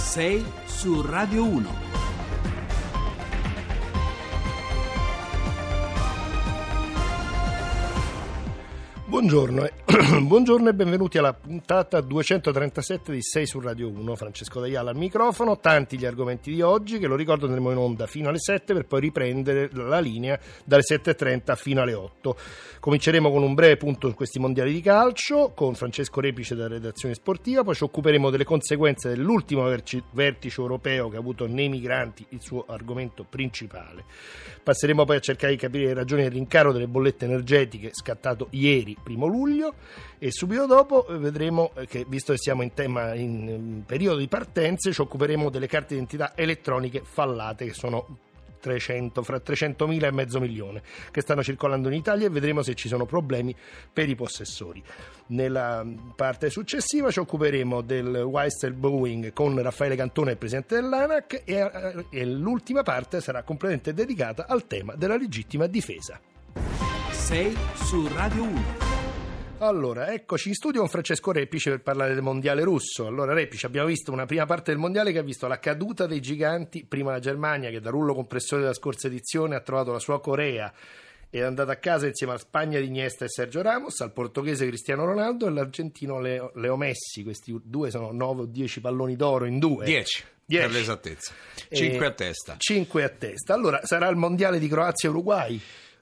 6 su Radio 1. Buongiorno buongiorno e benvenuti alla puntata 237 di 6 su Radio 1. Francesco D'Aiala al microfono, tanti gli argomenti di oggi che lo ricordo andremo in onda fino alle 7 per poi riprendere la linea dalle 7.30 fino alle 8. Cominceremo con un breve punto su questi mondiali di calcio con Francesco Repice della redazione sportiva, poi ci occuperemo delle conseguenze dell'ultimo vertice europeo che ha avuto nei migranti il suo argomento principale. Passeremo poi a cercare di capire le ragioni del rincaro delle bollette energetiche scattato ieri primo luglio e subito dopo eh, vedremo che visto che siamo in tema in periodo di partenze ci occuperemo delle carte d'identità elettroniche fallate che sono 300, fra 300.000 e mezzo milione che stanno circolando in Italia e vedremo se ci sono problemi per i possessori. Nella parte successiva ci occuperemo del Weister Boeing con Raffaele Cantone, il presidente dell'ANAC e, eh, e l'ultima parte sarà completamente dedicata al tema della legittima difesa. 6 su Radio 1. Allora, eccoci in studio con Francesco Repice per parlare del mondiale russo. Allora, Repice, abbiamo visto una prima parte del mondiale che ha visto la caduta dei giganti, prima la Germania che da rullo compressore della scorsa edizione ha trovato la sua Corea e è andata a casa insieme a Spagna di Iniesta e Sergio Ramos, al portoghese Cristiano Ronaldo e all'argentino Leo, Leo Messi. Questi due sono 9 o 10 palloni d'oro in due. 10. Per l'esattezza, 5 a testa. 5 a testa. Allora sarà il mondiale di Croazia e Uruguay?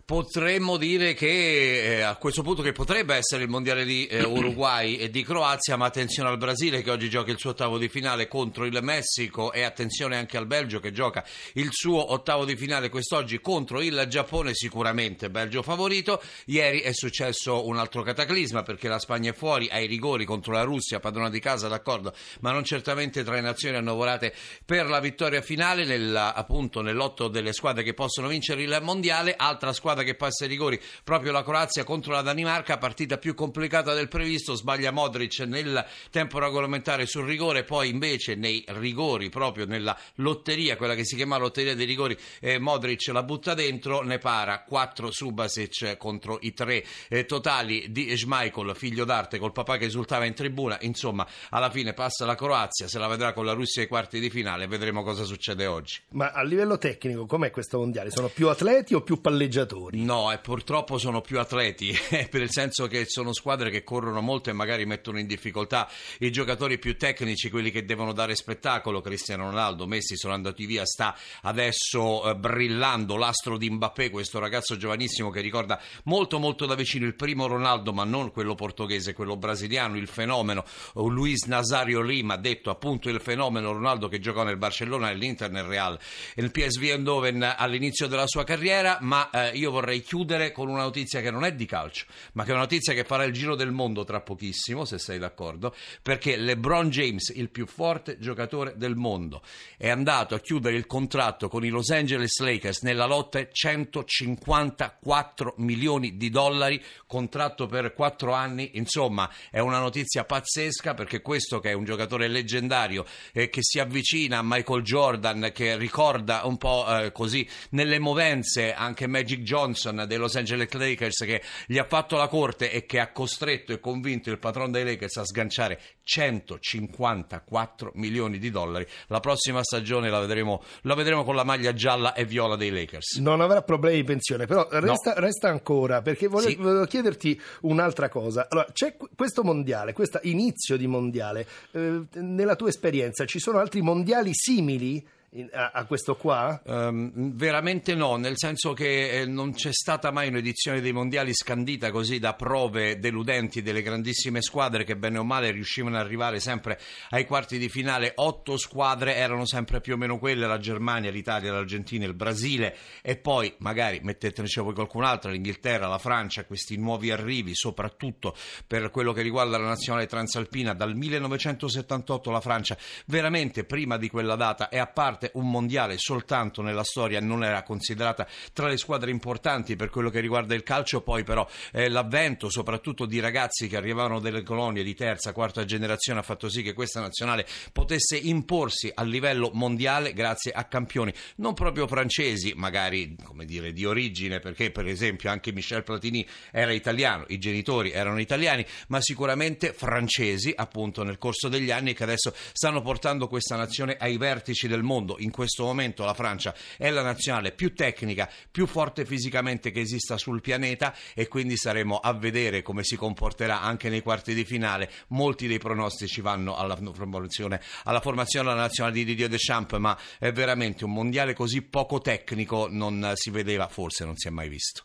Potremmo dire che eh, a questo punto che potrebbe essere il mondiale di eh, Uruguay e di Croazia, ma attenzione al Brasile che oggi gioca il suo ottavo di finale contro il Messico e attenzione anche al Belgio che gioca il suo ottavo di finale quest'oggi contro il Giappone, sicuramente Belgio favorito. Ieri è successo un altro cataclisma perché la Spagna è fuori ai rigori contro la Russia, padrona di casa, d'accordo, ma non certamente tra le nazioni annovorate per la vittoria finale nella, appunto nell'otto delle squadre che possono vincere il mondiale. Altra squadra squadra che passa ai rigori, proprio la Croazia contro la Danimarca, partita più complicata del previsto, sbaglia Modric nel tempo regolamentare sul rigore, poi invece nei rigori, proprio nella lotteria, quella che si chiama lotteria dei rigori, eh, Modric la butta dentro, ne para 4 Subasic contro i 3 eh, totali di Schmeichel, figlio d'arte, col papà che esultava in tribuna, insomma alla fine passa la Croazia, se la vedrà con la Russia ai quarti di finale, vedremo cosa succede oggi. Ma a livello tecnico com'è questo mondiale? Sono più atleti o più palleggiatori? Giocatori. No, e purtroppo sono più atleti, per il senso che sono squadre che corrono molto e magari mettono in difficoltà i giocatori più tecnici, quelli che devono dare spettacolo. Cristiano Ronaldo, Messi sono andati via, sta adesso eh, brillando l'astro di Mbappé, questo ragazzo giovanissimo che ricorda molto molto da vicino il primo Ronaldo, ma non quello portoghese, quello brasiliano, il fenomeno Luis Nazario Lima, detto appunto il fenomeno Ronaldo che giocò nel Barcellona, nell'Inter, nel Real nel PSV Eindhoven all'inizio della sua carriera, ma eh, io vorrei chiudere con una notizia che non è di calcio, ma che è una notizia che farà il giro del mondo tra pochissimo, se sei d'accordo, perché LeBron James, il più forte giocatore del mondo, è andato a chiudere il contratto con i Los Angeles Lakers nella lotta 154 milioni di dollari, contratto per 4 anni, insomma, è una notizia pazzesca perché questo che è un giocatore leggendario eh, che si avvicina a Michael Jordan, che ricorda un po' eh, così nelle movenze anche Magic Johnson Johnson dei Los Angeles Lakers che gli ha fatto la corte e che ha costretto e convinto il patron dei Lakers a sganciare 154 milioni di dollari. La prossima stagione la vedremo, la vedremo con la maglia gialla e viola dei Lakers. Non avrà problemi di pensione, però resta, no. resta ancora perché volevo, sì. volevo, chiederti un'altra cosa. Allora, c'è questo mondiale, questo inizio di mondiale, eh, nella tua esperienza ci sono altri mondiali simili? A, a, questo qua? Um, veramente no, nel senso che eh, non c'è stata mai un'edizione dei mondiali scandita così da prove deludenti delle grandissime squadre che bene o male riuscivano ad arrivare sempre ai quarti di finale. Otto squadre erano sempre più o meno quelle, la Germania, l'Italia, l'Argentina, il Brasile e poi magari metteteci voi qualcun'altra, l'Inghilterra, la Francia, questi nuovi arrivi, soprattutto per quello che riguarda la nazionale transalpina dal 1978 la Francia veramente prima di quella data è a parte parte un mondiale soltanto nella storia non era considerata tra le squadre importanti per quello che riguarda il calcio, poi però eh, l'avvento soprattutto di ragazzi che arrivavano dalle colonie di terza, quarta generazione ha fatto sì che questa nazionale potesse imporsi a livello mondiale grazie a campioni non proprio francesi, magari come dire di origine, perché per esempio anche Michel Platini era italiano, i genitori erano italiani, ma sicuramente francesi appunto nel corso degli anni che adesso stanno portando questa nazione ai vertici del mondo. In questo momento la Francia è la nazionale più tecnica, più forte fisicamente che esista sul pianeta e quindi saremo a vedere come si comporterà anche nei quarti di finale. Molti dei pronostici vanno alla formazione, alla formazione della nazionale di Didier Deschamps, ma è veramente un mondiale così poco tecnico non si vedeva, forse non si è mai visto.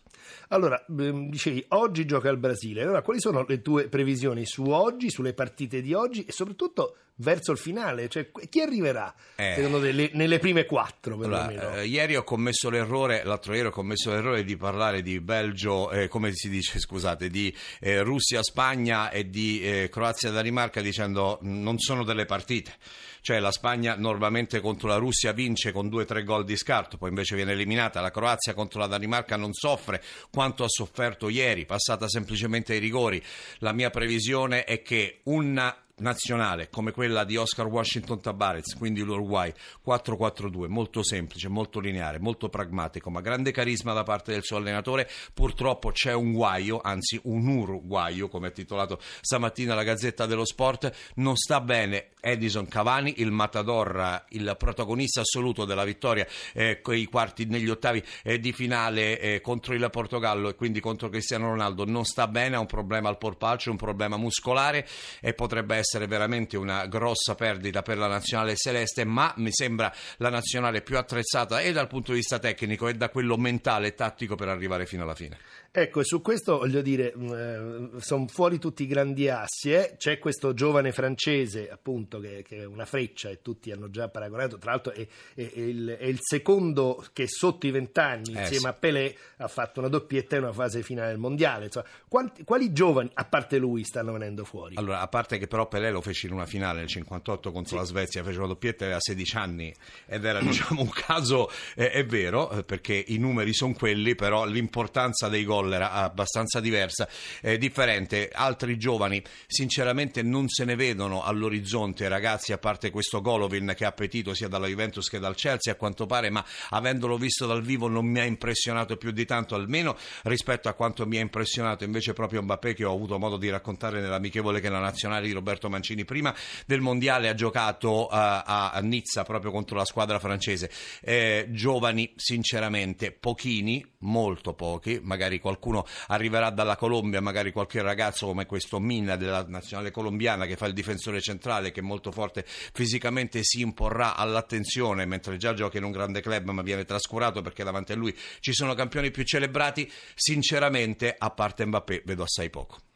Allora, ehm, dicevi, oggi gioca il Brasile. Allora, quali sono le tue previsioni su oggi, sulle partite di oggi e soprattutto verso il finale? Cioè, chi arriverà, eh. secondo te, le, nelle prime quattro? Allora, eh, ieri ho commesso l'errore, l'altro ieri ho commesso l'errore di parlare di Belgio, eh, come si dice, scusate, di eh, Russia-Spagna e di eh, Croazia-Danimarca dicendo non sono delle partite cioè la Spagna normalmente contro la Russia vince con due o tre gol di scarto, poi invece viene eliminata, la Croazia contro la Danimarca non soffre quanto ha sofferto ieri, passata semplicemente ai rigori. La mia previsione è che una nazionale come quella di Oscar Washington Tabarez, quindi l'Uruguay 4-4-2, molto semplice, molto lineare, molto pragmatico, ma grande carisma da parte del suo allenatore. Purtroppo c'è un guaio, anzi un uruguaio, come ha titolato stamattina la Gazzetta dello Sport, non sta bene Edison Cavani, il Matador, il protagonista assoluto della vittoria eh, quarti, negli ottavi eh, di finale eh, contro il Portogallo e quindi contro Cristiano Ronaldo, non sta bene, ha un problema al polpaccio, un problema muscolare e potrebbe essere essere veramente una grossa perdita per la nazionale celeste, ma mi sembra la nazionale più attrezzata e dal punto di vista tecnico e da quello mentale e tattico per arrivare fino alla fine. Ecco, e su questo voglio dire, mm, eh, sono fuori tutti i grandi assi. Eh? C'è questo giovane francese, appunto, che, che, è una freccia e tutti hanno già paragonato. Tra l'altro, è, è, è, il, è il, secondo che sotto i vent'anni, eh, insieme sì. a Pelé, ha fatto una doppietta in una fase finale del mondiale. Insomma, quanti, quali giovani, a parte lui, stanno venendo fuori? Allora, a parte che però Pelé lo fece in una finale nel 58 contro sì. la Svezia, fece una doppietta aveva 16 anni ed era, diciamo, un caso, eh, è vero, eh, perché i numeri sono quelli, però l'importanza dei gol era abbastanza diversa, eh, differente. Altri giovani sinceramente non se ne vedono all'orizzonte, ragazzi, a parte questo Golovin che ha appetito sia dalla Juventus che dal Chelsea a quanto pare, ma avendolo visto dal vivo non mi ha impressionato più di tanto, almeno rispetto a quanto mi ha impressionato invece proprio Mbappé che ho avuto modo di raccontare nell'amichevole che la nazionale di Roberto Mancini prima del mondiale ha giocato uh, a Nizza proprio contro la squadra francese. Eh, giovani sinceramente pochini, molto pochi, magari qualcuno arriverà dalla Colombia, magari qualche ragazzo come questo Minna della nazionale colombiana che fa il difensore centrale, che è molto forte fisicamente, si imporrà all'attenzione mentre già gioca in un grande club ma viene trascurato perché davanti a lui ci sono campioni più celebrati. Sinceramente, a parte Mbappé, vedo assai poco.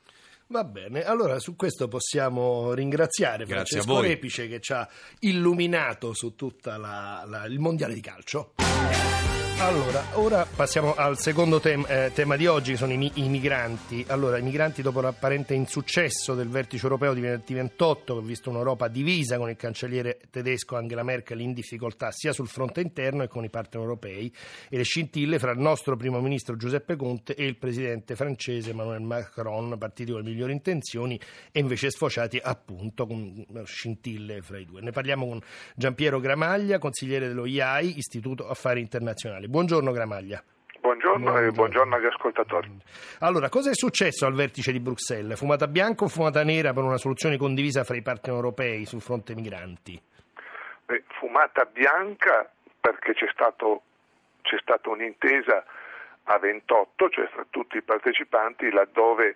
Va bene, allora su questo possiamo ringraziare Grazie Francesco Repice che ci ha illuminato su tutto il mondiale di calcio. Allora, ora passiamo al secondo tem- eh, tema di oggi, che sono i, mi- i, migranti. Allora, i migranti dopo l'apparente insuccesso del vertice europeo di venerdì 28, che ha visto un'Europa divisa con il cancelliere tedesco Angela Merkel in difficoltà sia sul fronte interno che con i partner europei, e le scintille fra il nostro primo ministro Giuseppe Conte e il presidente francese Emmanuel Macron, partiti con le migliori intenzioni e invece sfociati appunto con scintille fra i due. Ne parliamo con Giampiero Gramaglia, consigliere dello IAI, Istituto Affari Internazionali. Buongiorno Gramaglia. Buongiorno, buongiorno. e buongiorno agli ascoltatori. Allora, cosa è successo al vertice di Bruxelles? Fumata bianca o fumata nera per una soluzione condivisa fra i partner europei sul fronte migranti? Beh, fumata bianca perché c'è, stato, c'è stata un'intesa a 28, cioè fra tutti i partecipanti, laddove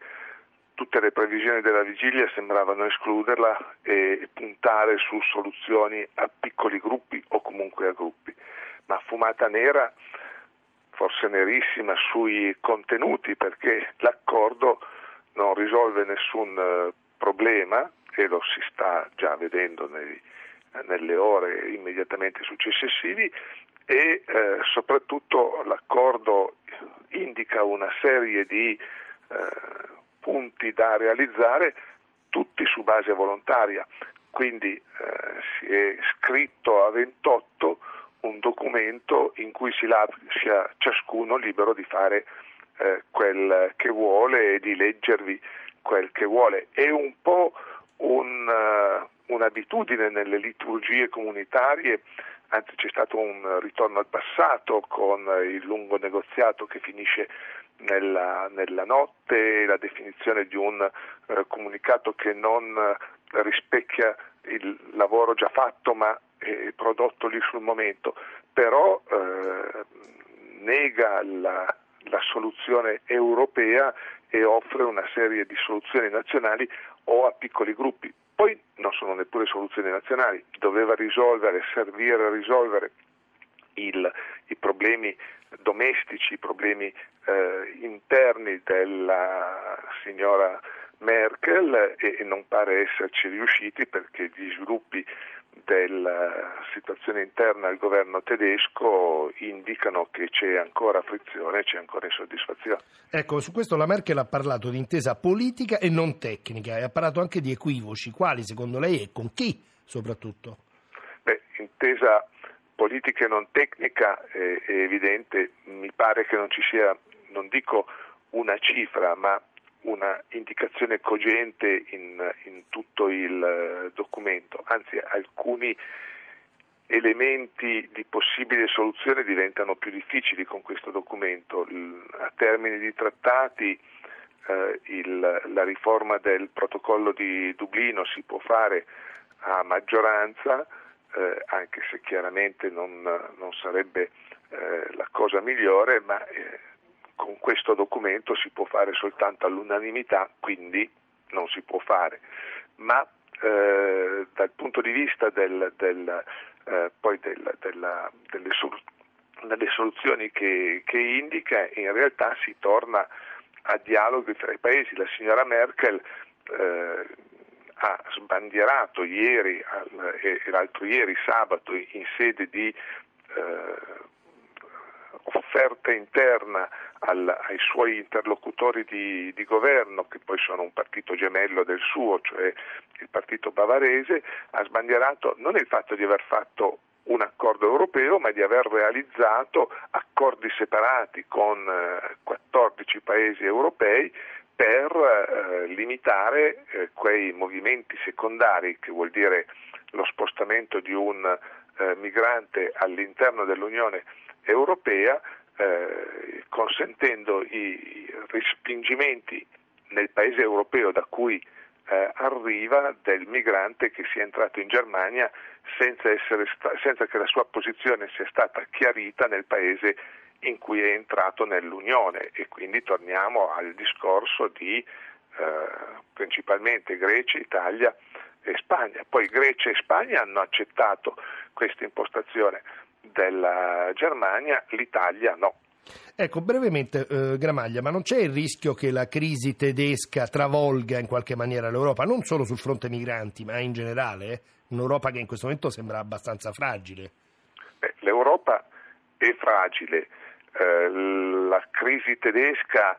tutte le previsioni della vigilia sembravano escluderla e puntare su soluzioni a piccoli gruppi o comunque a gruppi ma fumata nera, forse nerissima sui contenuti perché l'accordo non risolve nessun eh, problema e lo si sta già vedendo nei, nelle ore immediatamente successivi e eh, soprattutto l'accordo indica una serie di eh, punti da realizzare tutti su base volontaria, quindi eh, si è scritto a 28 un documento in cui si lascia ciascuno libero di fare eh, quel che vuole e di leggervi quel che vuole. È un po' un, uh, un'abitudine nelle liturgie comunitarie, anzi c'è stato un ritorno al passato con il lungo negoziato che finisce nella, nella notte, la definizione di un uh, comunicato che non uh, rispecchia il lavoro già fatto ma è prodotto lì sul momento, però nega la, la soluzione europea e offre una serie di soluzioni nazionali o a piccoli gruppi. Poi non sono neppure soluzioni nazionali, doveva risolvere, servire a risolvere il, i problemi domestici, i problemi eh, interni della signora Merkel e, e non pare esserci riusciti perché gli sviluppi della situazione interna al governo tedesco indicano che c'è ancora frizione, c'è ancora insoddisfazione. Ecco, su questo la Merkel ha parlato di intesa politica e non tecnica e ha parlato anche di equivoci, quali secondo lei e con chi soprattutto? Beh, intesa politica e non tecnica è, è evidente, mi pare che non ci sia, non dico una cifra, ma una indicazione cogente in, in tutto il eh, documento, anzi alcuni elementi di possibile soluzione diventano più difficili con questo documento. A termini di trattati eh, il, la riforma del protocollo di Dublino si può fare a maggioranza, eh, anche se chiaramente non, non sarebbe eh, la cosa migliore, ma eh, con questo documento si può fare soltanto all'unanimità, quindi non si può fare. Ma eh, dal punto di vista del, del, eh, del, della, delle, sol- delle, soluzioni che, che, indica, in realtà si torna a dialoghi tra i paesi. La signora Merkel eh, ha sbandierato ieri al, e l'altro ieri sabato in sede di eh, offerta interna al, ai suoi interlocutori di, di, governo, che poi sono un partito gemello del suo, cioè il partito bavarese, ha sbandierato non il fatto di aver fatto un accordo europeo, ma di aver realizzato accordi separati con eh, 14 paesi europei per eh, limitare eh, quei movimenti secondari, che vuol dire lo spostamento di un eh, migrante all'interno dell'Unione Europea, eh, consentendo i respingimenti nel paese europeo da cui eh, arriva del migrante che sia entrato in Germania senza, sta- senza, che la sua posizione sia stata chiarita nel paese in cui è entrato nell'Unione e quindi torniamo al discorso di eh, principalmente Grecia, Italia e Spagna. Poi Grecia e Spagna hanno accettato questa impostazione della Germania, l'Italia no. Ecco, brevemente, eh, Gramaglia, ma non c'è il rischio che la crisi tedesca travolga in qualche maniera l'Europa, non solo sul fronte migranti, ma in generale? Eh? Un'Europa che in questo momento sembra abbastanza fragile. Beh, L'Europa è fragile, eh, la crisi tedesca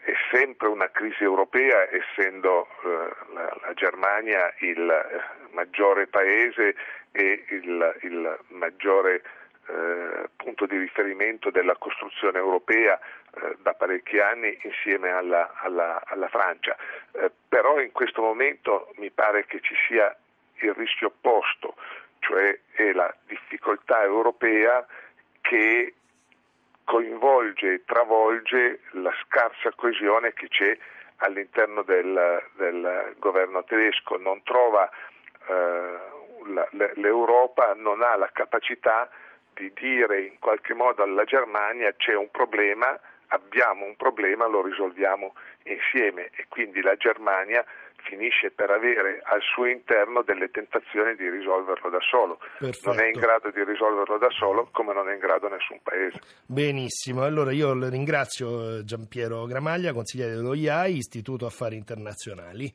è sempre una crisi europea, essendo eh, la, la, Germania il eh, maggiore paese e il, il maggiore eh, punto di riferimento della costruzione europea eh, da parecchi anni insieme alla, alla, alla Francia. Eh, però in questo momento mi pare che ci sia il rischio opposto, cioè è la difficoltà europea che coinvolge e travolge la scarsa coesione che c'è all'interno del, del governo tedesco, non trova eh, l'Europa non ha la capacità di dire in qualche modo alla Germania c'è un problema, abbiamo un problema, lo risolviamo insieme e quindi la Germania finisce per avere al suo interno delle tentazioni di risolverlo da solo. Perfetto. Non è in grado di risolverlo da solo come non è in grado nessun paese. Benissimo, allora io ringrazio eh, Giampiero Gramaglia, consigliere dello IAI, Istituto Affari Internazionali.